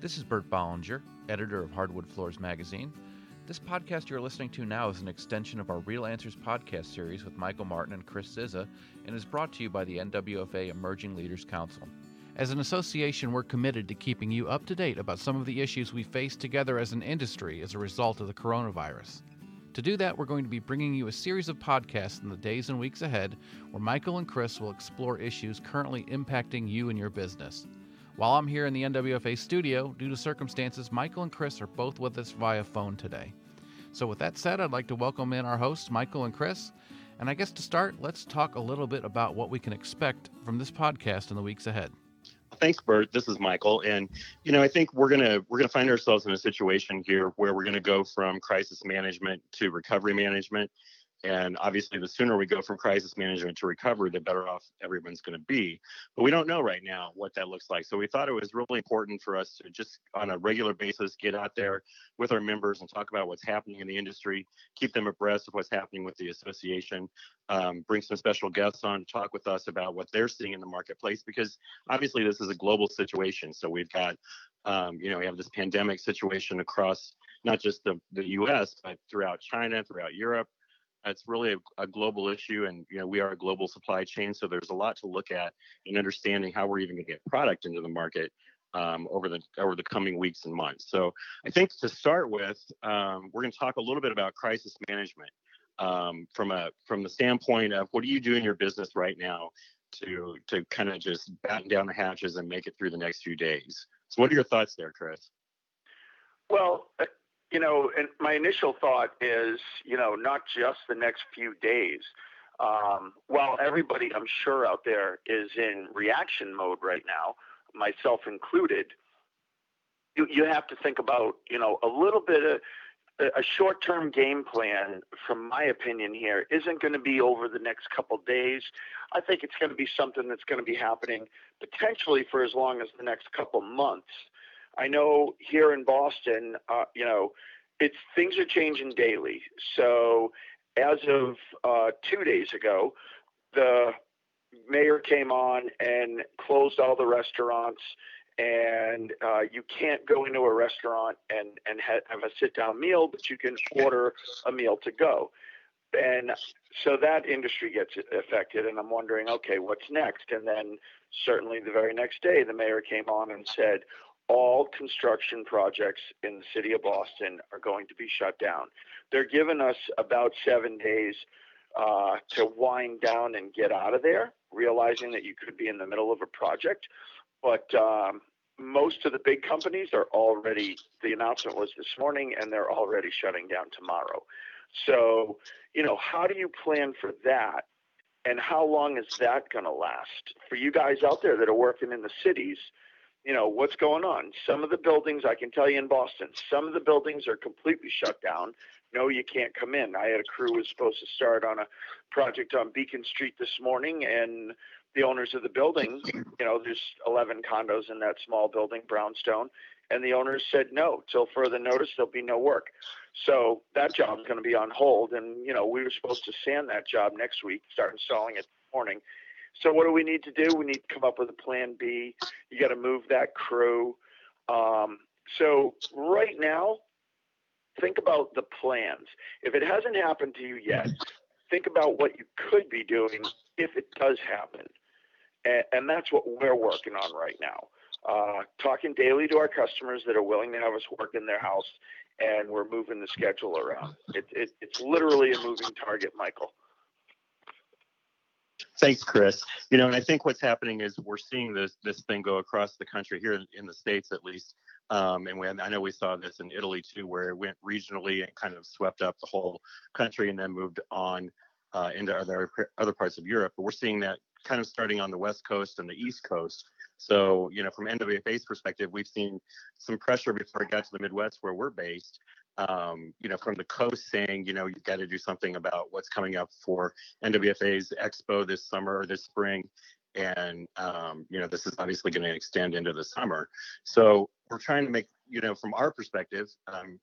This is Bert Bollinger, editor of Hardwood Floors magazine. This podcast you're listening to now is an extension of our Real Answers podcast series with Michael Martin and Chris Cizza and is brought to you by the NWFA Emerging Leaders Council. As an association, we're committed to keeping you up to date about some of the issues we face together as an industry as a result of the coronavirus. To do that, we're going to be bringing you a series of podcasts in the days and weeks ahead where Michael and Chris will explore issues currently impacting you and your business. While I'm here in the NWFA studio, due to circumstances, Michael and Chris are both with us via phone today. So, with that said, I'd like to welcome in our hosts, Michael and Chris. And I guess to start, let's talk a little bit about what we can expect from this podcast in the weeks ahead. Thanks, Bert. This is Michael, and you know I think we're gonna we're gonna find ourselves in a situation here where we're gonna go from crisis management to recovery management, and obviously, the sooner we go from crisis management to recovery, the better off everyone's going to be. But we don't know right now what that looks like. So we thought it was really important for us to just on a regular basis get out there with our members and talk about what's happening in the industry, keep them abreast of what's happening with the association, um, bring some special guests on to talk with us about what they're seeing in the marketplace because obviously this is a global situation. So we've got, um, you know, we have this pandemic situation across not just the, the U.S. but throughout China, throughout Europe it's really a, a, global issue and you know we are a global supply chain so there's a lot to look at in understanding how we're even going to get product into the market um, over the over the coming weeks and months. So i think to start with um, we're going to talk a little bit about crisis management um, from a from the standpoint of what do you do in your business right now to to kind of just batten down the hatches and make it through the next few days? So what are your thoughts there chris? Well you know, and my initial thought is, you know, not just the next few days. Um, while everybody, I'm sure, out there is in reaction mode right now, myself included, you, you have to think about, you know, a little bit of a short term game plan, from my opinion, here isn't going to be over the next couple days. I think it's going to be something that's going to be happening potentially for as long as the next couple months. I know here in Boston, uh, you know, it's things are changing daily. So as of uh, two days ago, the mayor came on and closed all the restaurants and uh, you can't go into a restaurant and and ha- have a sit down meal, but you can order a meal to go. And so that industry gets affected, and I'm wondering, okay, what's next? And then certainly the very next day, the mayor came on and said, all construction projects in the city of Boston are going to be shut down. They're giving us about seven days uh, to wind down and get out of there, realizing that you could be in the middle of a project. But um, most of the big companies are already, the announcement was this morning, and they're already shutting down tomorrow. So, you know, how do you plan for that? And how long is that going to last? For you guys out there that are working in the cities, you know what's going on. Some of the buildings i can tell you in boston some of the buildings are completely shut down. No you can't come in. I had a crew was supposed to start on a project on beacon street this morning and the owners of the building you know there's 11 condos in that small building brownstone and the owners said no. Till further notice there'll be no work. So that job's going to be on hold and you know we were supposed to sand that job next week start installing it morning so what do we need to do? We need to come up with a plan B. You got to move that crew. Um, so right now, think about the plans. If it hasn't happened to you yet, think about what you could be doing if it does happen. And, and that's what we're working on right now. Uh, talking daily to our customers that are willing to have us work in their house, and we're moving the schedule around. It, it, it's literally a moving target, Michael. Thanks, Chris. You know, and I think what's happening is we're seeing this this thing go across the country here in, in the states, at least. Um, and we, I know we saw this in Italy too, where it went regionally and kind of swept up the whole country, and then moved on uh, into other other parts of Europe. But we're seeing that kind of starting on the west coast and the east coast. So, you know, from NWFA's perspective, we've seen some pressure before it got to the Midwest where we're based um, you know, from the coast saying, you know, you've got to do something about what's coming up for NWFA's expo this summer or this spring. And, um, you know, this is obviously going to extend into the summer. So we're trying to make, you know, from our perspective, um,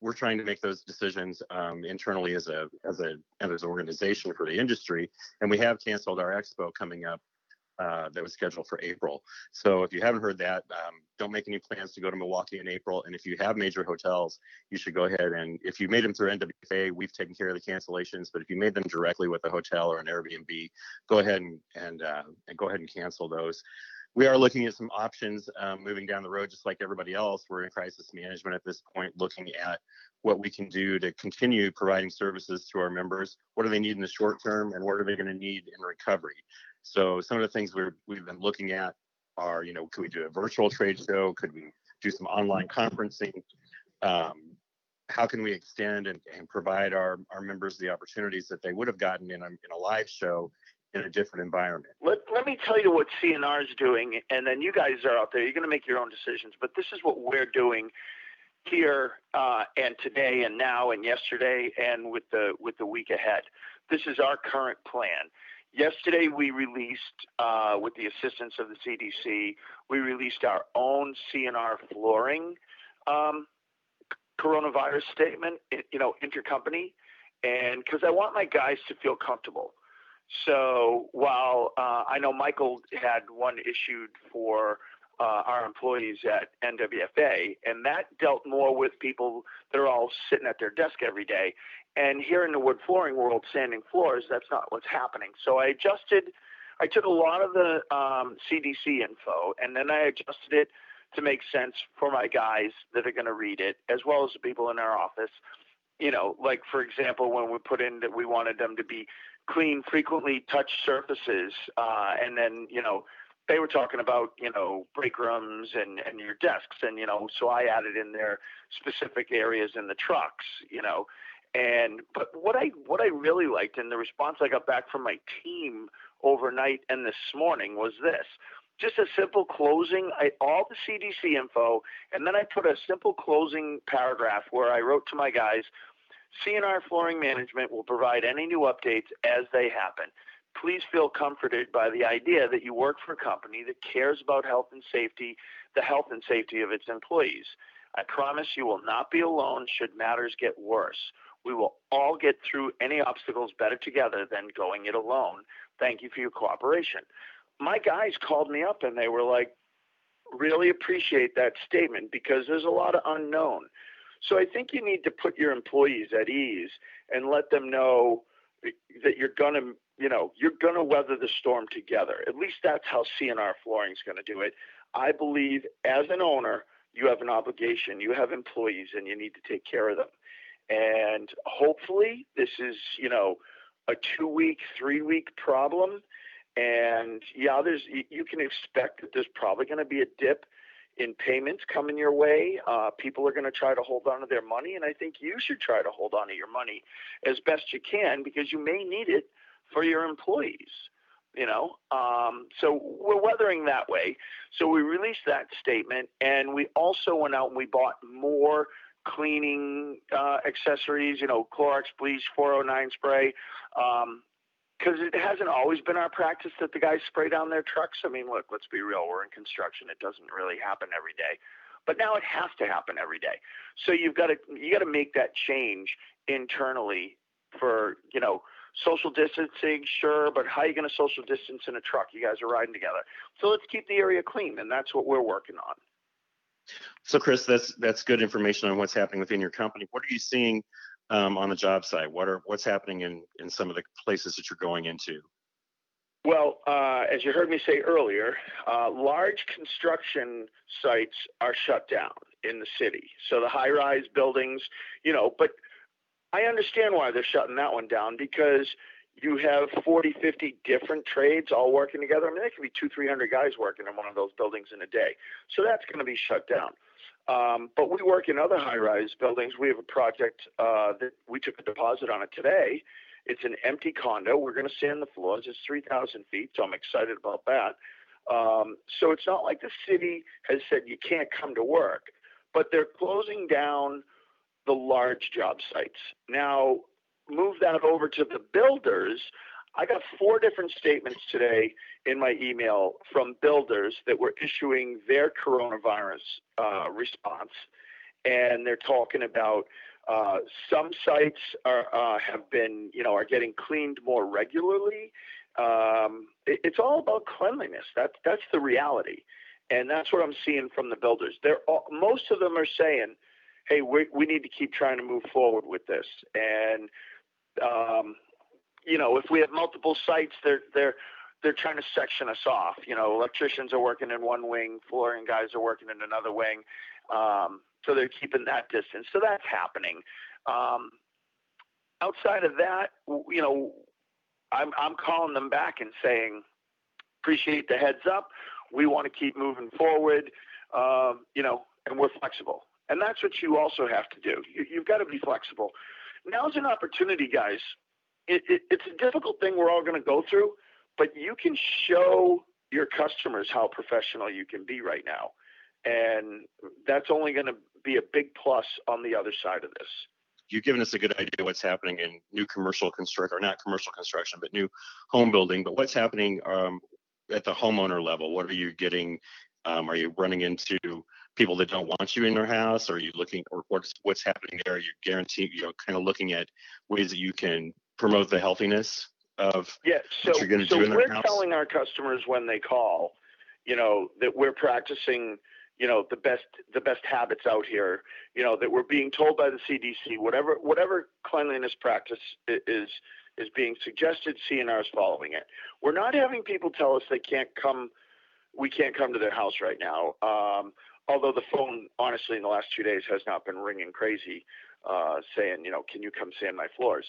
we're trying to make those decisions um, internally as a as a as an organization for the industry, and we have canceled our expo coming up uh, that was scheduled for April. So if you haven't heard that, um, don't make any plans to go to Milwaukee in April. And if you have major hotels, you should go ahead and if you made them through NWFA, we've taken care of the cancellations. But if you made them directly with a hotel or an Airbnb, go ahead and and, uh, and go ahead and cancel those we are looking at some options um, moving down the road, just like everybody else. We're in crisis management at this point, looking at what we can do to continue providing services to our members. What do they need in the short term, and what are they going to need in recovery? So some of the things we're, we've been looking at are, you know, could we do a virtual trade show? Could we do some online conferencing? Um, how can we extend and, and, provide our, our members the opportunities that they would have gotten in a, in a live show in a different environment. Let, let me tell you what CNR is doing, and then you guys are out there. You're going to make your own decisions, but this is what we're doing here uh, and today and now and yesterday and with the with the week ahead. This is our current plan. Yesterday we released, uh, with the assistance of the CDC, we released our own CNR flooring um, coronavirus statement, you know, intercompany, and because I want my guys to feel comfortable. So while uh, I know Michael had one issued for uh, our employees at NWFA, and that dealt more with people that are all sitting at their desk every day. And here in the wood flooring world, sanding floors, that's not what's happening. So I adjusted, I took a lot of the um, CDC info, and then I adjusted it to make sense for my guys that are going to read it, as well as the people in our office. You know, like for example, when we put in that we wanted them to be clean, frequently touched surfaces, uh, and then you know they were talking about you know break rooms and and your desks, and you know so I added in there specific areas in the trucks, you know. And but what I what I really liked and the response I got back from my team overnight and this morning was this just a simple closing I, all the cdc info and then i put a simple closing paragraph where i wrote to my guys CNR Flooring Management will provide any new updates as they happen. Please feel comforted by the idea that you work for a company that cares about health and safety, the health and safety of its employees. I promise you will not be alone should matters get worse. We will all get through any obstacles better together than going it alone. Thank you for your cooperation. My guys called me up and they were like, really appreciate that statement because there's a lot of unknown. So I think you need to put your employees at ease and let them know that you're going to, you know, you're going to weather the storm together. At least that's how CNR Flooring is going to do it. I believe as an owner, you have an obligation. You have employees and you need to take care of them. And hopefully this is, you know, a two week, three week problem. And yeah, there's, you can expect that there's probably going to be a dip in payments coming your way. Uh, people are going to try to hold on to their money, and I think you should try to hold on to your money as best you can because you may need it for your employees. You know, um, so we're weathering that way. So we released that statement, and we also went out and we bought more cleaning uh, accessories. You know, Clorox bleach, 409 spray. Um, because it hasn't always been our practice that the guys spray down their trucks. I mean, look, let's be real. We're in construction. It doesn't really happen every day, but now it has to happen every day. So you've got to you got to make that change internally for you know social distancing, sure, but how are you going to social distance in a truck? You guys are riding together. So let's keep the area clean, and that's what we're working on. So, Chris, that's that's good information on what's happening within your company. What are you seeing um, on the job site? What are what's happening in in some of the places that you're going into? Well, uh, as you heard me say earlier, uh, large construction sites are shut down in the city. So the high-rise buildings, you know, but I understand why they're shutting that one down because you have 40, 50 different trades all working together. I mean, there could be two, 300 guys working in one of those buildings in a day. So that's going to be shut down. Um, but we work in other high-rise buildings. We have a project uh, that we took a deposit on it today. It's an empty condo. We're going to sand the floors. It's 3,000 feet, so I'm excited about that. Um, so it's not like the city has said you can't come to work, but they're closing down the large job sites. Now, move that over to the builders. I got four different statements today in my email from builders that were issuing their coronavirus uh, response, and they're talking about uh, some sites are uh, have been you know are getting cleaned more regularly. Um, it, it's all about cleanliness. That's that's the reality, and that's what I'm seeing from the builders. They're all, most of them are saying, "Hey, we we need to keep trying to move forward with this." And um, you know, if we have multiple sites, they're they're they're trying to section us off. You know, electricians are working in one wing, flooring guys are working in another wing. Um, so they're keeping that distance. So that's happening. Um, outside of that, you know, I'm I'm calling them back and saying, appreciate the heads up. We want to keep moving forward. Um, you know, and we're flexible. And that's what you also have to do. You, you've got to be flexible. Now's an opportunity, guys. It, it, it's a difficult thing we're all going to go through, but you can show your customers how professional you can be right now. And that's only going to be a big plus on the other side of this. You've given us a good idea what's happening in new commercial construction, or not commercial construction, but new home building. But what's happening um, at the homeowner level? What are you getting? Um, are you running into people that don't want you in their house? Are you looking, or what's what's happening there? Are you guaranteeing, you know, kind of looking at ways that you can promote the healthiness of yeah. So, what you're going to so do in their house? we're telling our customers when they call, you know, that we're practicing, you know, the best the best habits out here. You know, that we're being told by the CDC, whatever whatever cleanliness practice is is being suggested, CNR is following it. We're not having people tell us they can't come. We can't come to their house right now. Um, although the phone, honestly, in the last two days has not been ringing crazy, uh, saying, you know, can you come sand my floors?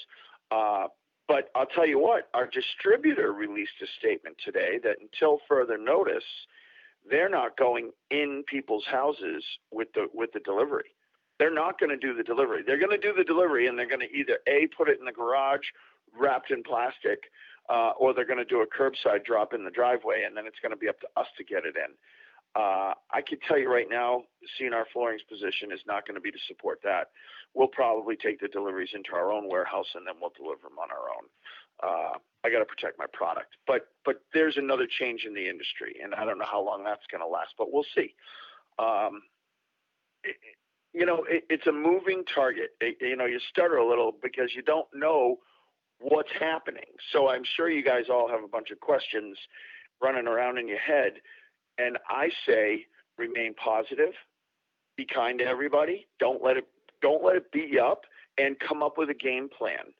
Uh, but I'll tell you what, our distributor released a statement today that until further notice, they're not going in people's houses with the with the delivery. They're not going to do the delivery. They're going to do the delivery, and they're going to either a put it in the garage, wrapped in plastic, uh, or they're going to do a curbside drop in the driveway, and then it's going to be up to us to get it in. Uh, I can tell you right now, CNR Flooring's position is not going to be to support that. We'll probably take the deliveries into our own warehouse and then we'll deliver them on our own. Uh, I got to protect my product, but but there's another change in the industry, and I don't know how long that's going to last, but we'll see. Um, it, you know, it, it's a moving target. It, you know, you stutter a little because you don't know what's happening. So I'm sure you guys all have a bunch of questions running around in your head. And I say remain positive, be kind to everybody. Don't let it don't let it beat you up and come up with a game plan.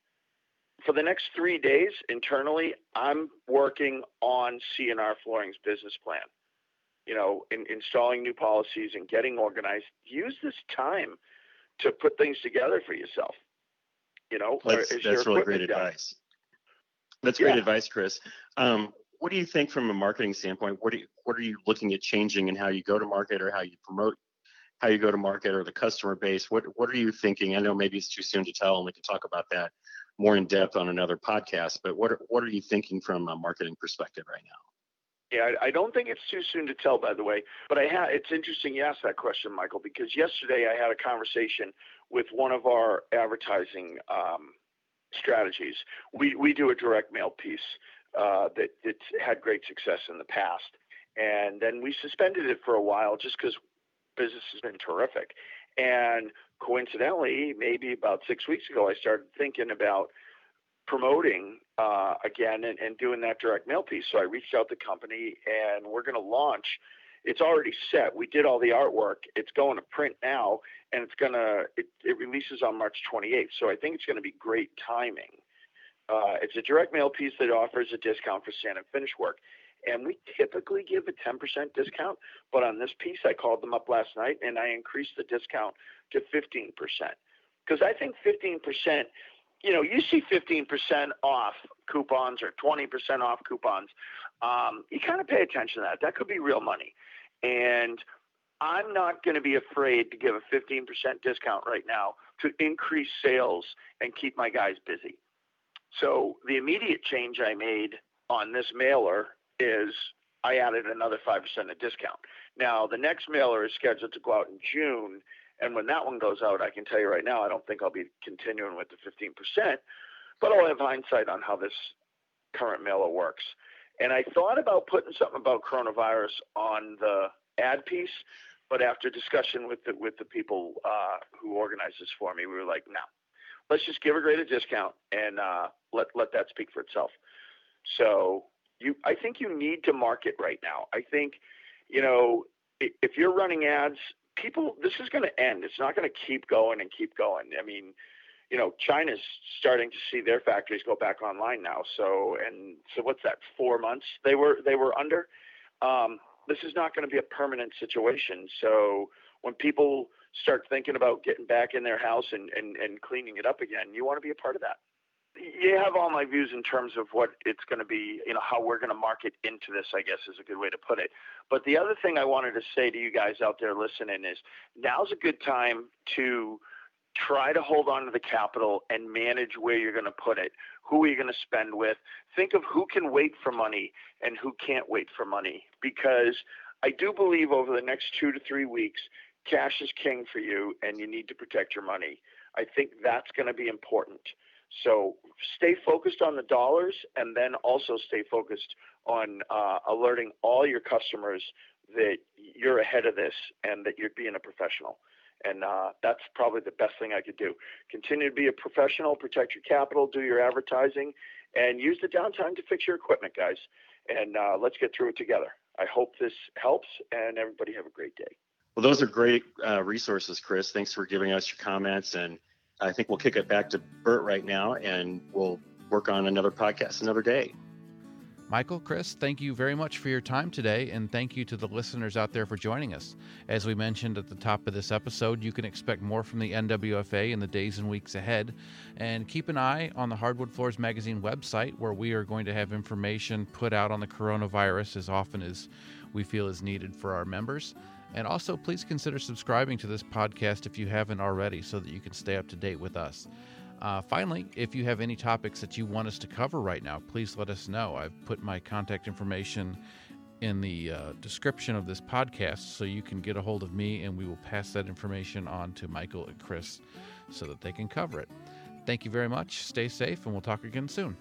For the next three days internally, I'm working on CNR Flooring's business plan. You know, in, installing new policies and getting organized. Use this time to put things together for yourself. You know, That's, that's really great advice. That's great Yeah. advice, Chris. Um, what do you think from a marketing standpoint? What do you, what are you looking at changing in how you go to market or how you promote how you go to market or the customer base? What what are you thinking? I know maybe it's too soon to tell, and we can talk about that more in depth on another podcast. But what are, what are you thinking from a marketing perspective right now? Yeah, I don't think it's too soon to tell, by the way. But I had it's interesting you asked that question, Michael, because yesterday I had a conversation with one of our advertising um, strategies. We we do a direct mail piece uh, that it's had great success in the past, and then we suspended it for a while just because business has been terrific. And coincidentally, maybe about six weeks ago, I started thinking about promoting uh, again and, and doing that direct mail piece. So I reached out to the company and we're going to launch. It's already set. We did all the artwork. It's going to print now and it's going to, it, it releases on March 28th. So I think it's going to be great timing. Uh, it's a direct mail piece that offers a discount for sand and finish work. And we typically give a 10% discount, but on this piece, I called them up last night and I increased the discount to 15%. Because I think 15%, you know, you see 15% off coupons or 20% off coupons, um, you kind of pay attention to that. That could be real money. And I'm not going to be afraid to give a 15% discount right now to increase sales and keep my guys busy. So the immediate change I made on this mailer is I added another 5% of discount. Now, the next mailer is scheduled to go out in June. And when that one goes out, I can tell you right now, I don't think I'll be continuing with the 15%, but I'll have hindsight on how this current mailer works. And I thought about putting something about coronavirus on the ad piece, but after discussion with the with the people uh, who organized this for me, we were like, no, let's just give a greater discount and uh, let let that speak for itself. So you, I think you need to market right now. I think, you know, if you're running ads, people, this is going to end. It's not going to keep going and keep going. I mean, you know, China's starting to see their factories go back online now. So, and so what's that? Four months they were they were under. Um, this is not going to be a permanent situation. So when people start thinking about getting back in their house and, and, and cleaning it up again, you want to be a part of that. You have all my views in terms of what it's going to be, you know, how we're going to market into this, I guess is a good way to put it. But the other thing I wanted to say to you guys out there listening is now's a good time to try to hold on to the capital and manage where you're going to put it. Who are you going to spend with? Think of who can wait for money and who can't wait for money. Because I do believe over the next two to three weeks, cash is king for you and you need to protect your money. I think that's going to be important. So stay focused on the dollars and then also stay focused on uh, alerting all your customers that you're ahead of this and that you're being a professional. And uh, that's probably the best thing I could do. Continue to be a professional, protect your capital, do your advertising, and use the downtime to fix your equipment, guys. And uh, let's get through it together. I hope this helps, and everybody have a great day. Well, those are great uh, resources, Chris. Thanks for giving us your comments. And I think we'll kick it back to Bert right now, and we'll work on another podcast another day. Michael, Chris, thank you very much for your time today, and thank you to the listeners out there for joining us. As we mentioned at the top of this episode, you can expect more from the NWFA in the days and weeks ahead. And keep an eye on the Hardwood Floors Magazine website, where we are going to have information put out on the coronavirus as often as we feel is needed for our members. And also, please consider subscribing to this podcast if you haven't already so that you can stay up to date with us. Uh, finally, if you have any topics that you want us to cover right now, please let us know. I've put my contact information in the uh, description of this podcast so you can get a hold of me and we will pass that information on to Michael and Chris so that they can cover it. Thank you very much. Stay safe and we'll talk again soon.